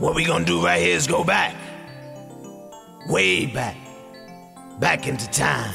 What we gonna do right here is go back. Way back. Back into time.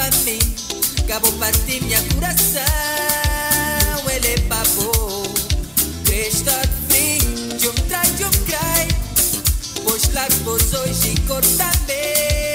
para mim, acabou partir minha coração. Ele é babou, Cristo fim, de um traje, um crai, pois lá vos hoje corta bem.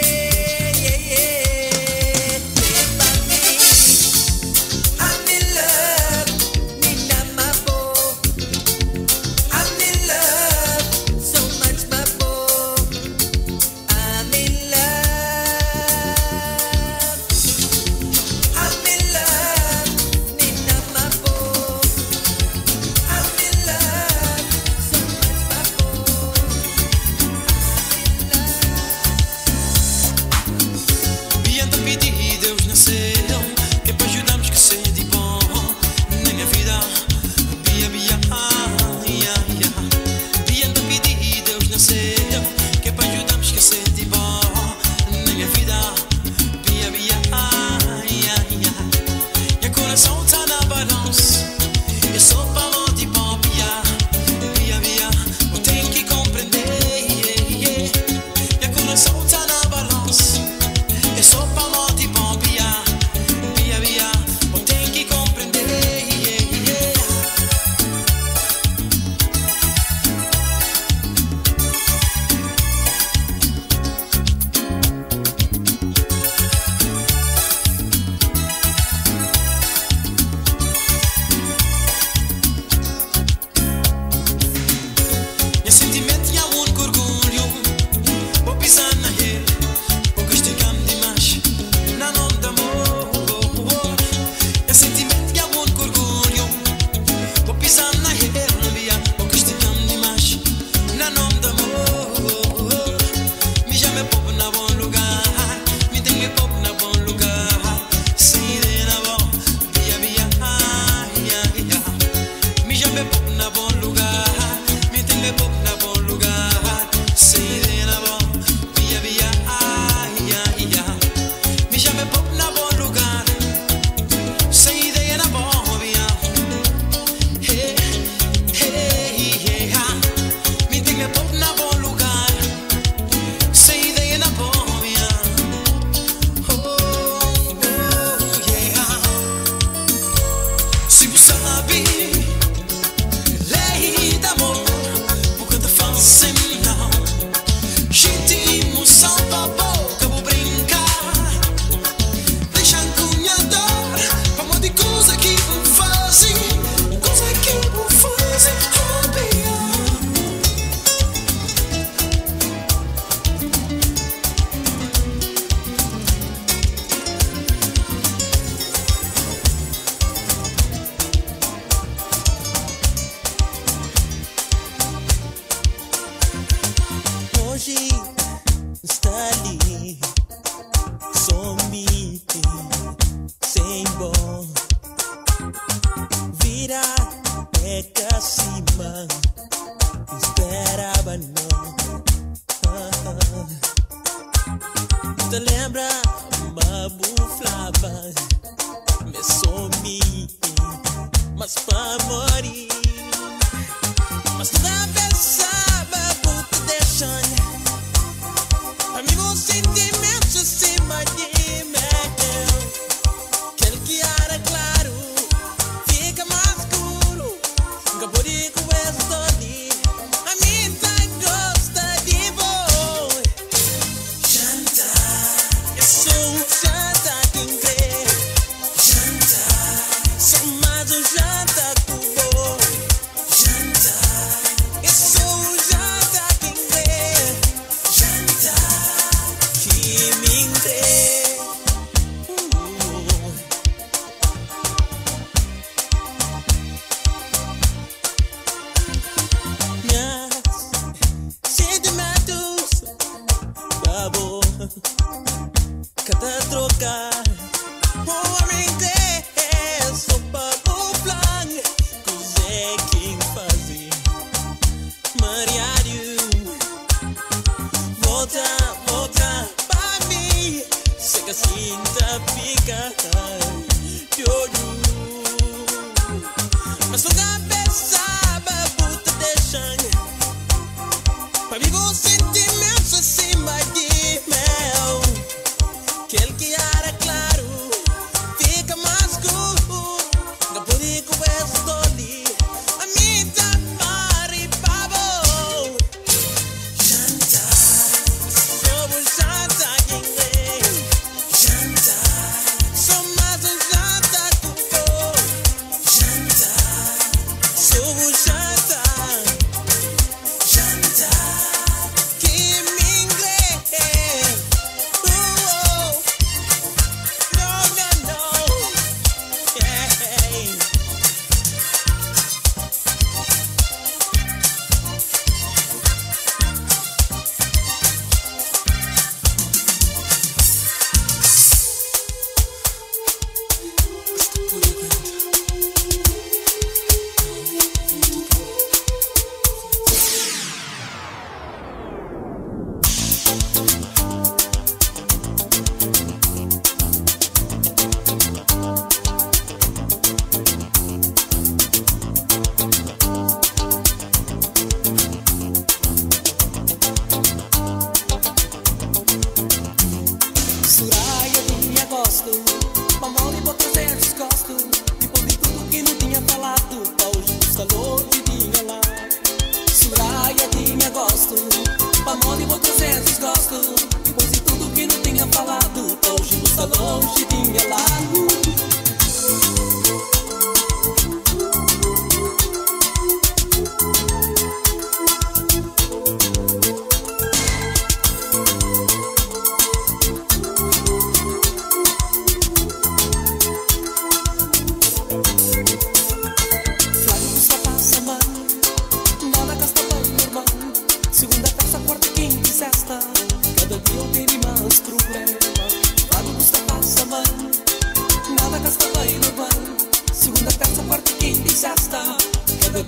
Me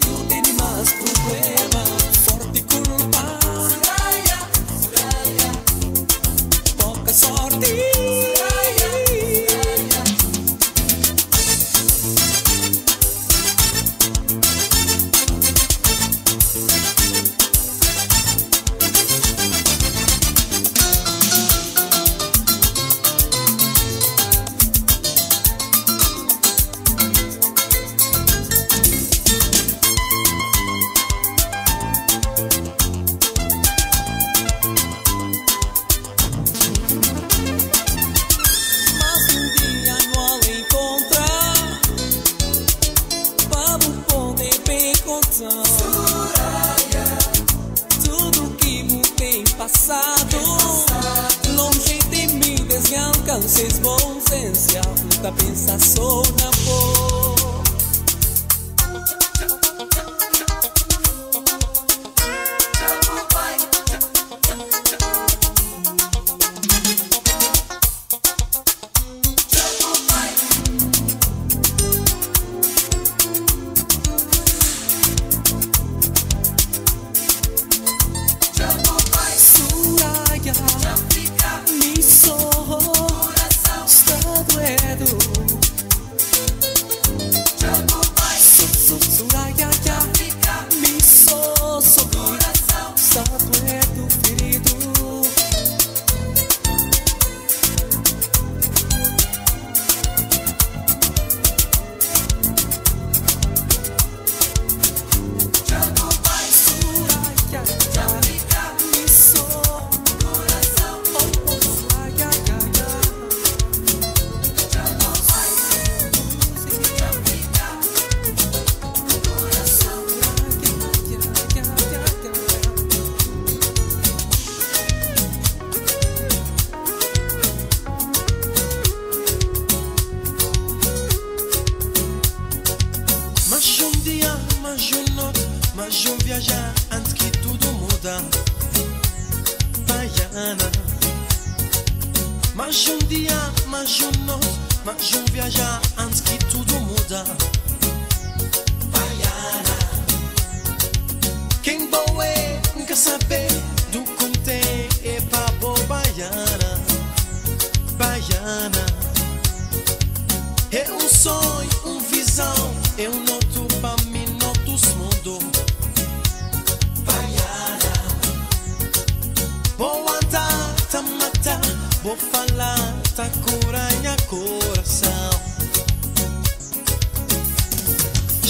so so, so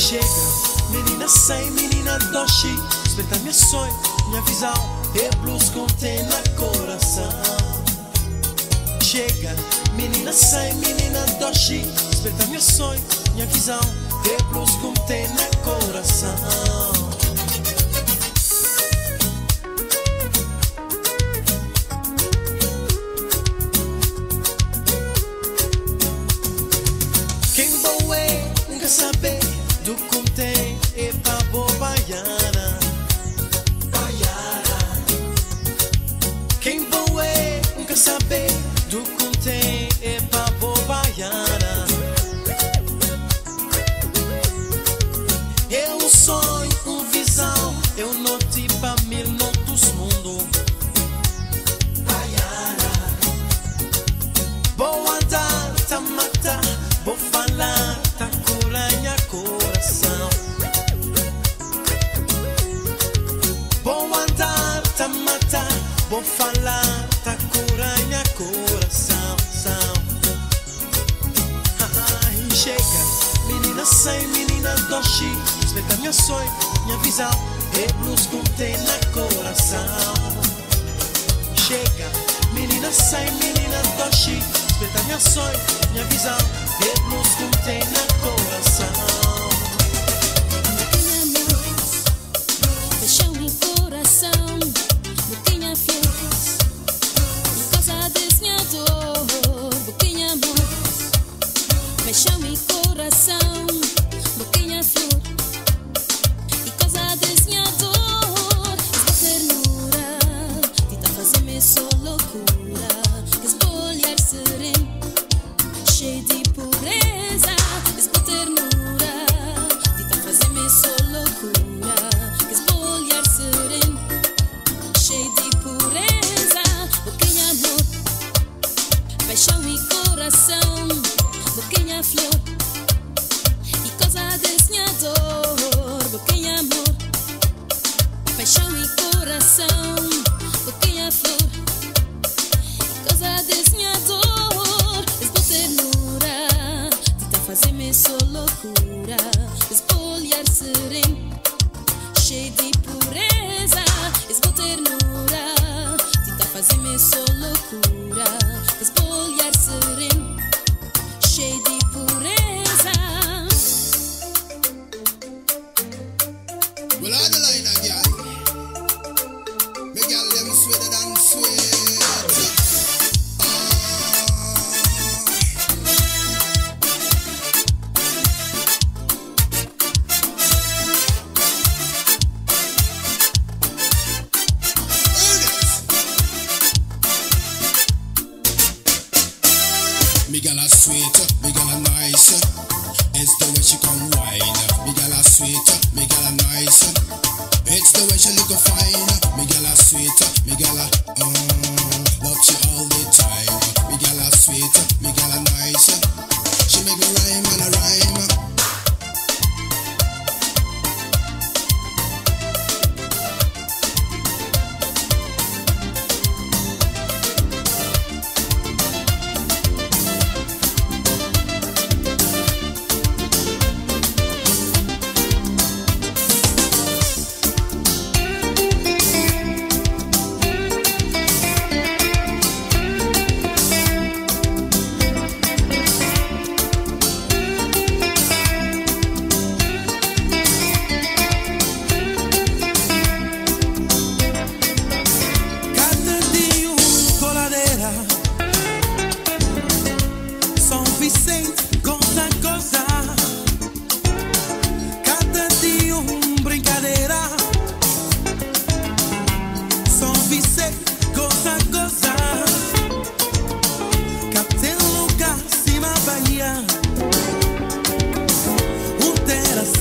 chega. Menina sem, menina doce, desperta minha sonho, minha visão. E blues contém na coração. Chega, menina sem, menina doce, desperta minha sonho, minha visão. E blues contém na coração.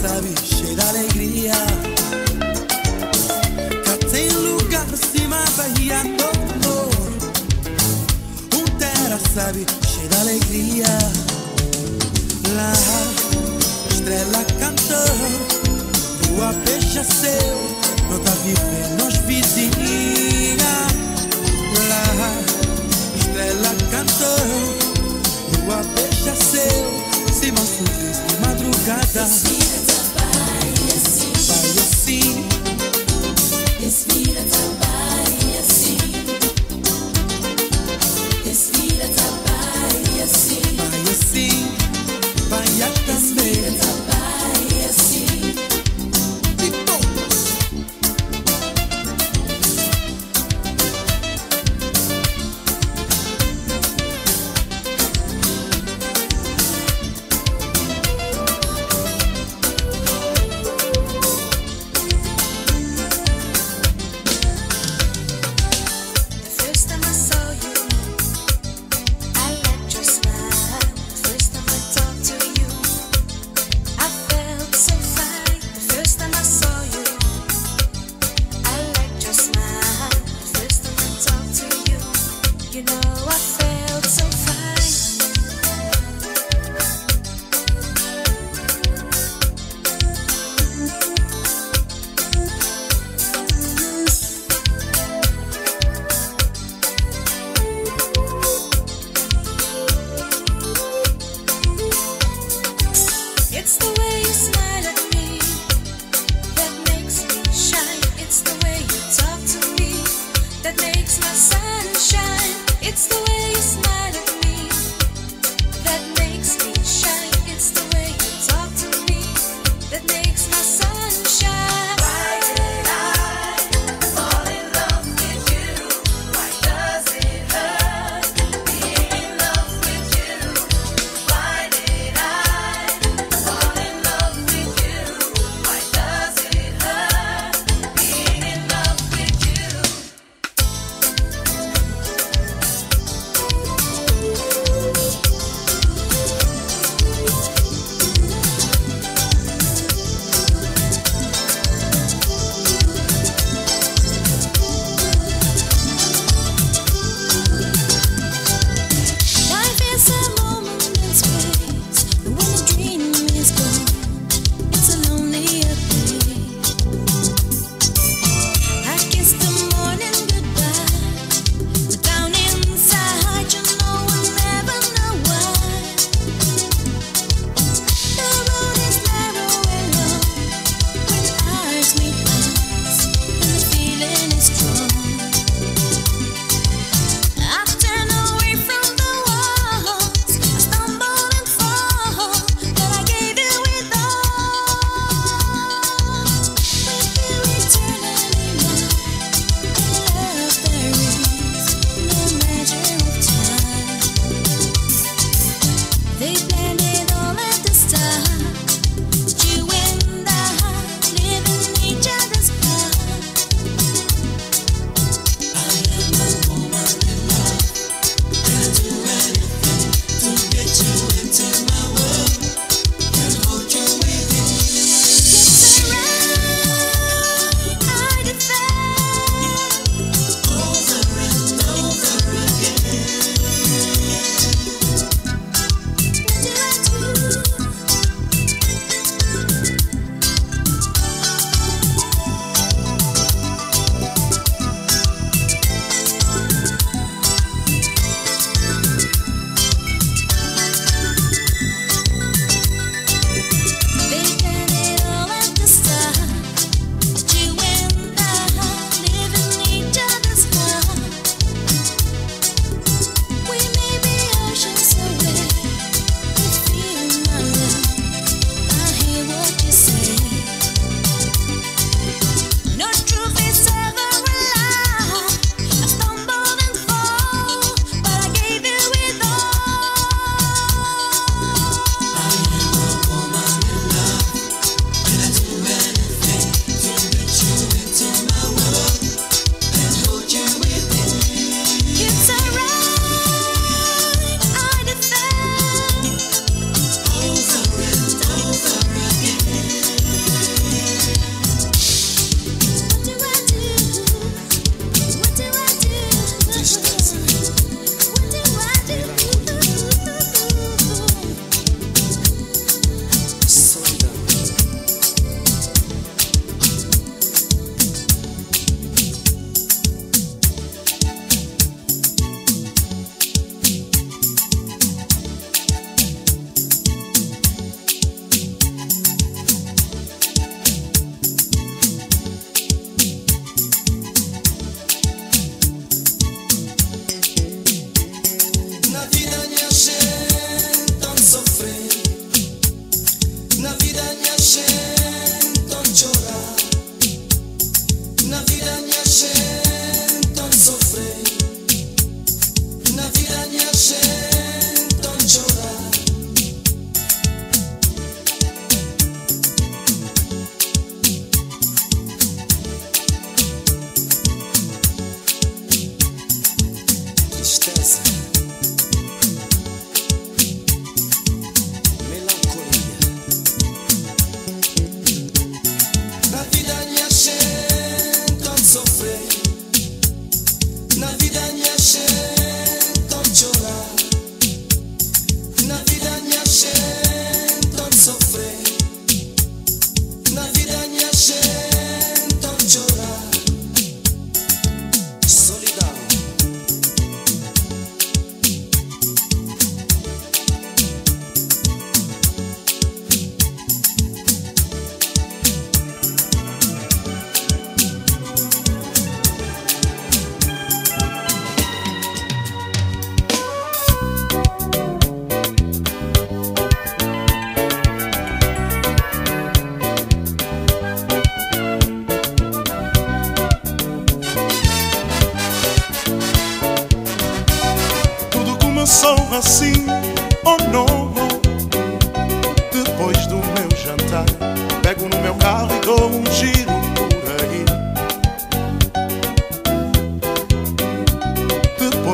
sabe, cheia da alegria. Tá Cá tem lugar pra cima, Bahia todo. Um terra, sabe, cheia da alegria. Lá, estrela cantou, lua peixe seu, não tá vivendo nos vizinha. Lá, estrela cantou, lua peixe seu, se manso de madrugada. ocean.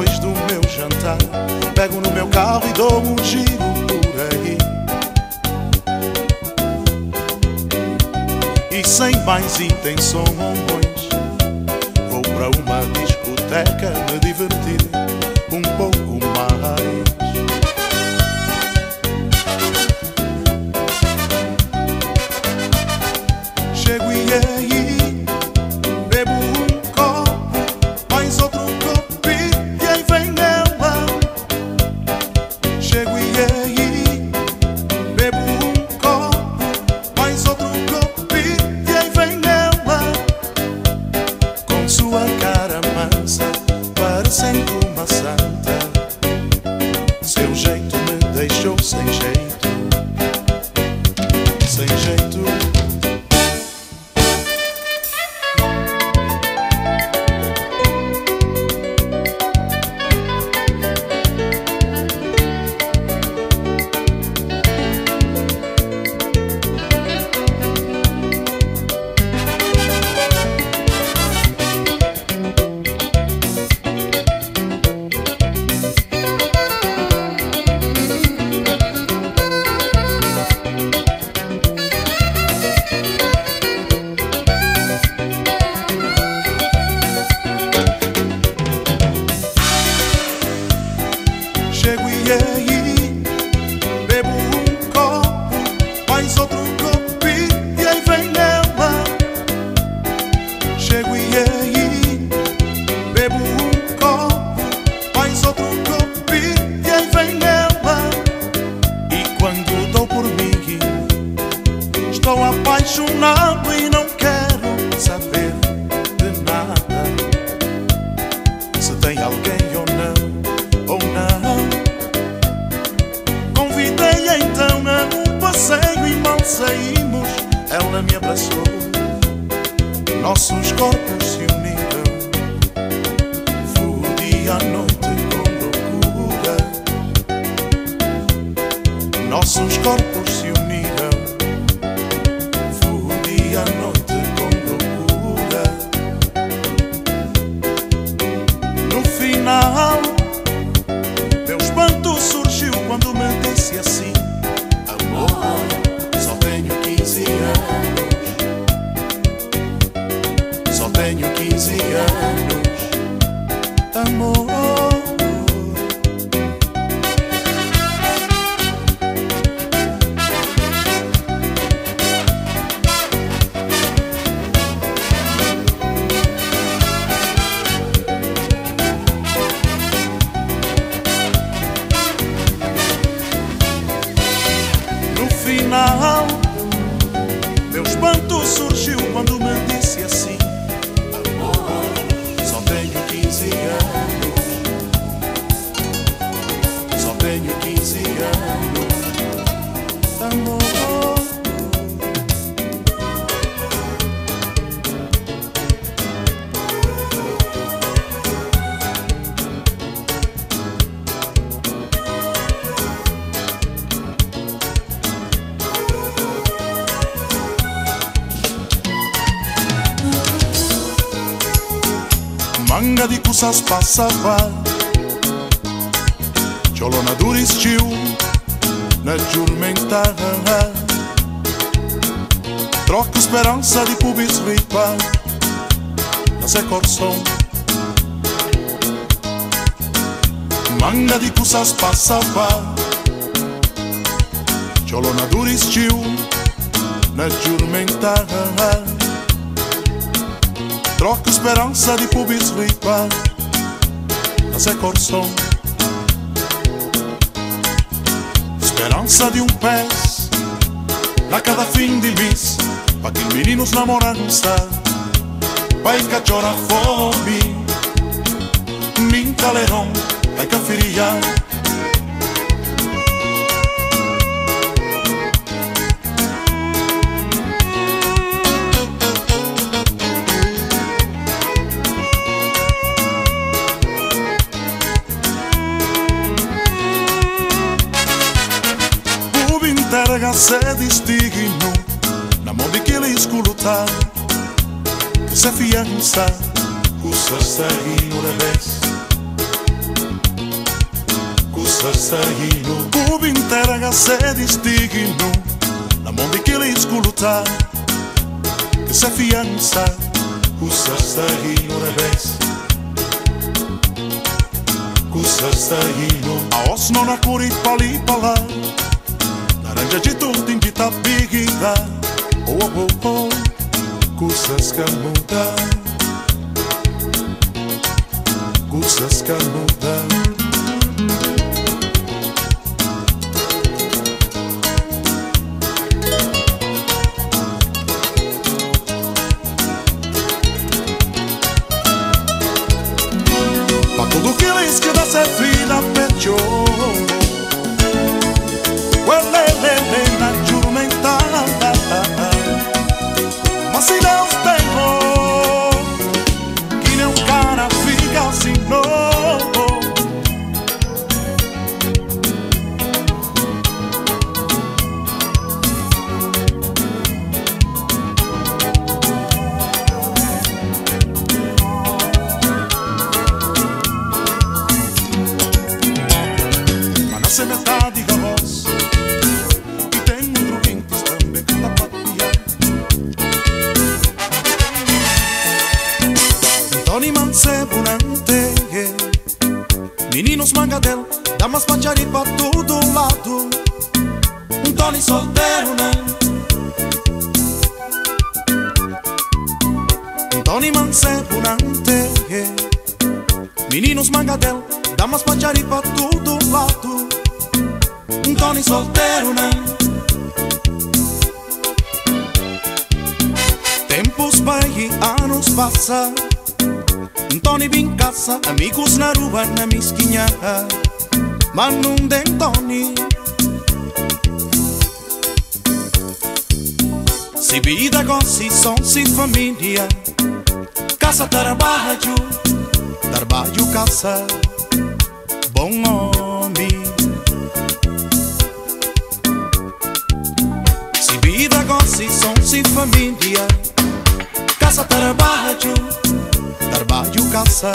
depois do meu jantar. Pego no meu carro e dou um giro por aí. E sem mais intenções, vou para uma discoteca me divertir. yeah. moças passava Ciolona duristiu na giurmenta Troca speranza de pubis ripa La se corson Manga di cusas passava Ciolona duristiu na giurmenta Troca esperança de pubis ripa La se corson Sperança de um pés a cada fim de mês Para que meninos namorança Vai cachorra fome Min calerão Vai caferia Ubinterga σε διστήγινο να μου δικαιλεί σκουλουτά σε φιάνσα Κούσα στα γίνω ρε πες Κούσα στα γίνω να μου δικαιλεί σκουλουτά και σε φιάνσα Κούσα στα γίνω ρε πες Κούσα στα γίνω πάλι παλά. Naranja de tudo invita bigida Oh oh oh oh Coisas que mudam Coisas Tem Tony Se vida gosta, som, se família Casa, trabalho, trabalho, casa Bom homem Se vida gosta, som, se família Casa, trabalho, trabalho, casa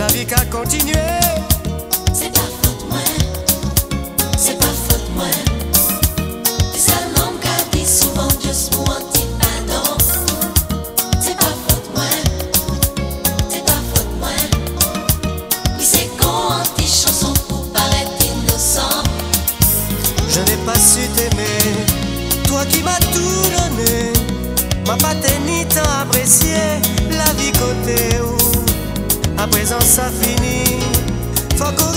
La vie qu'a continué. qui m'a tout donné, m'a pas ni tant apprécié la vie côté où. À présent ça finit, faut qu'on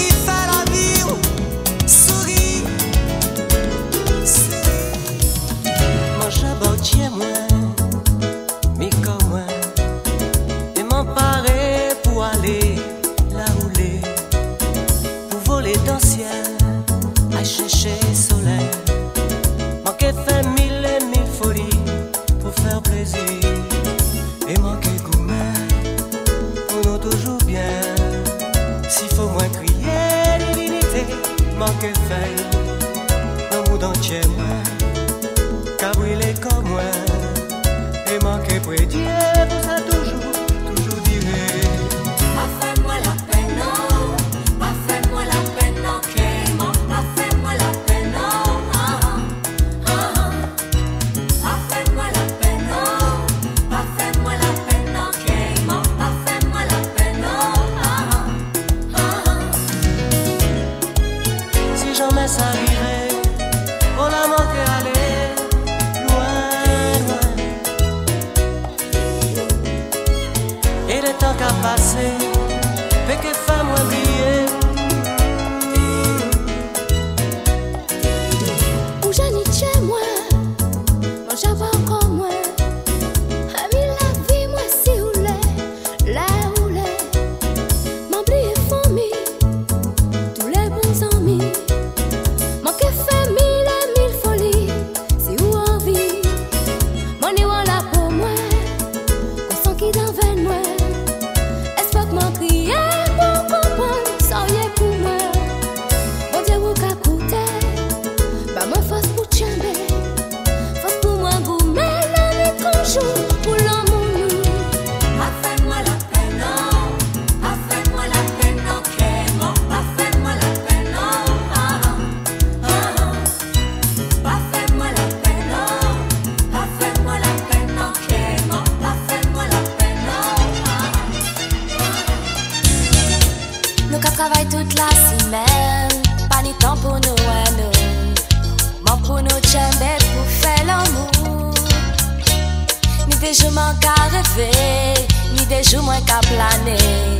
leve, ni de jou mwen ka plane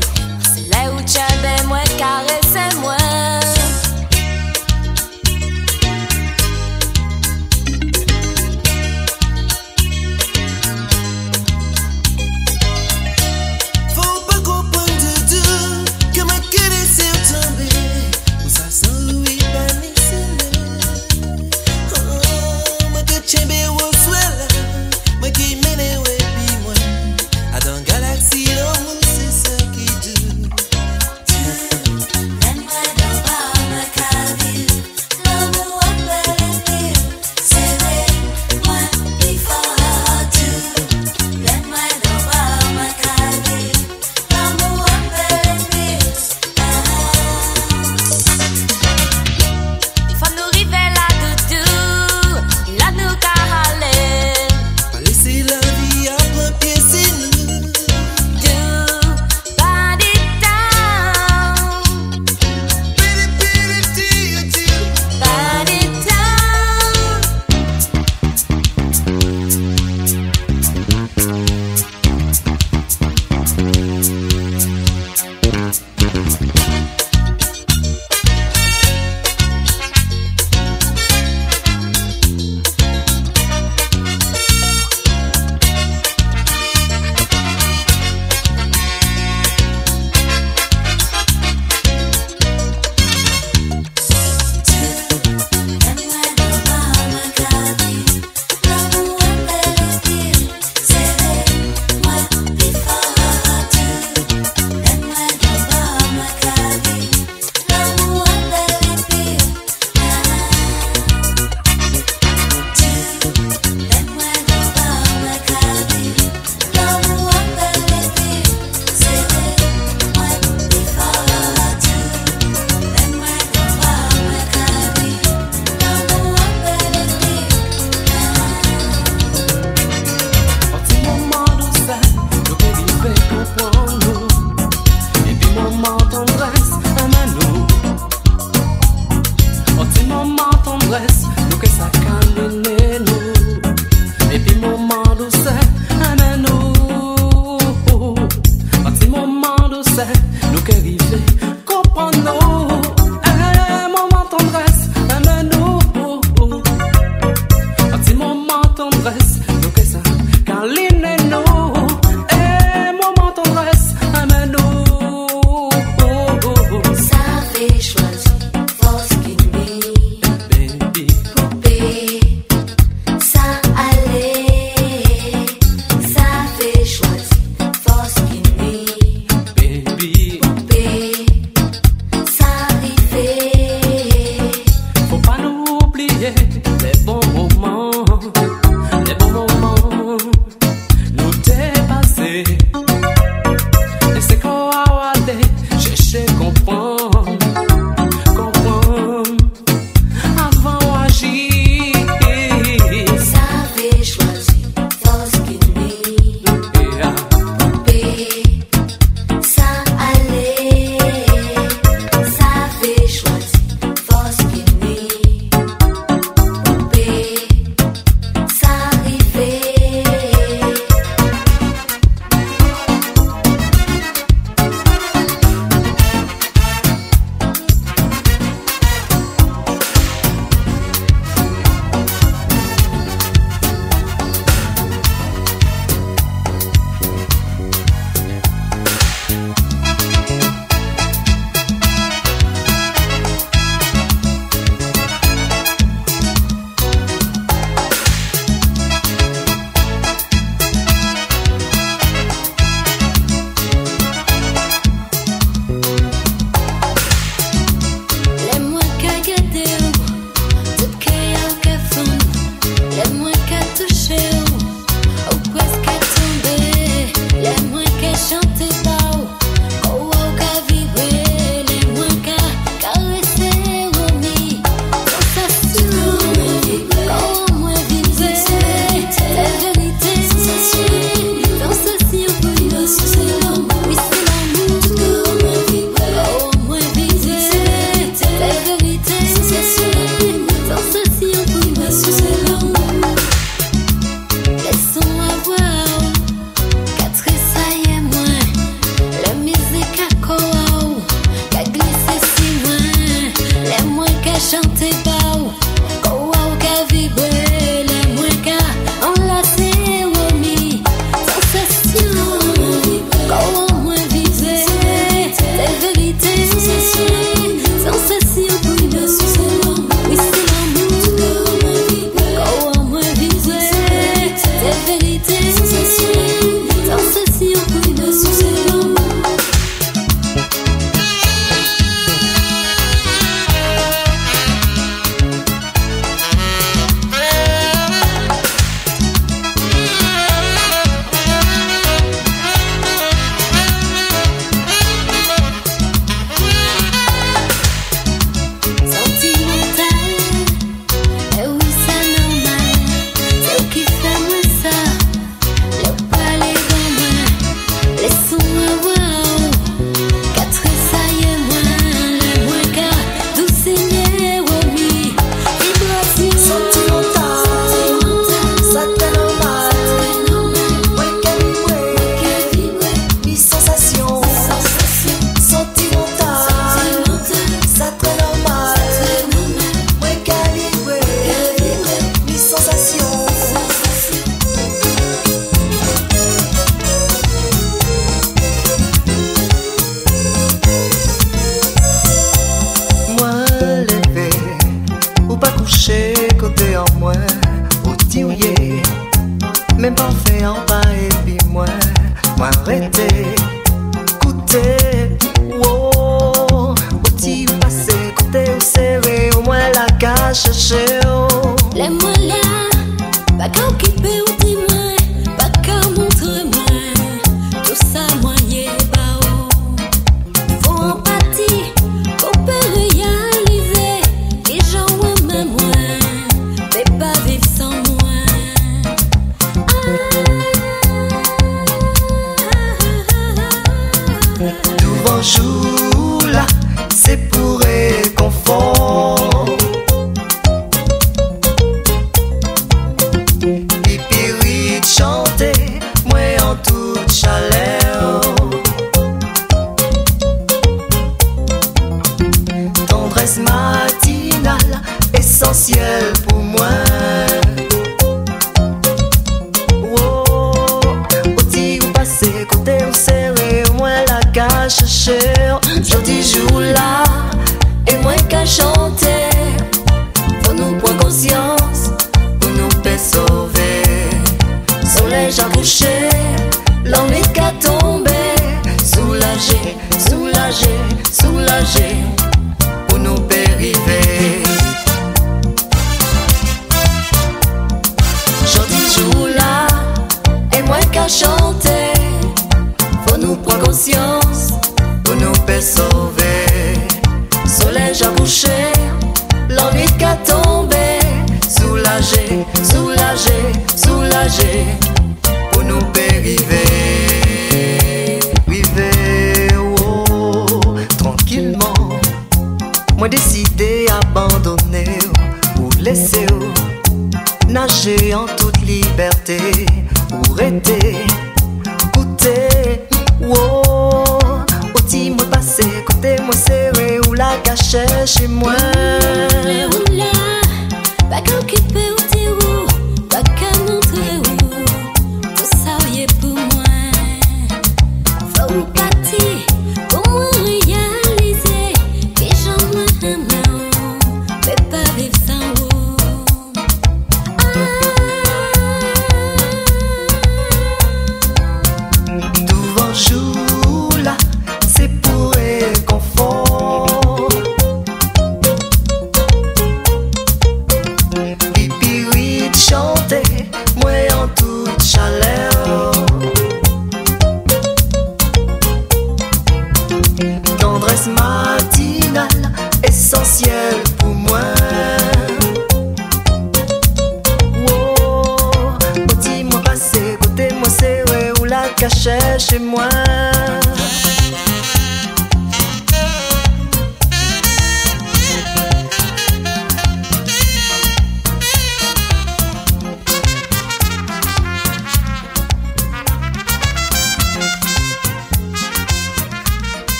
la calle, j'y.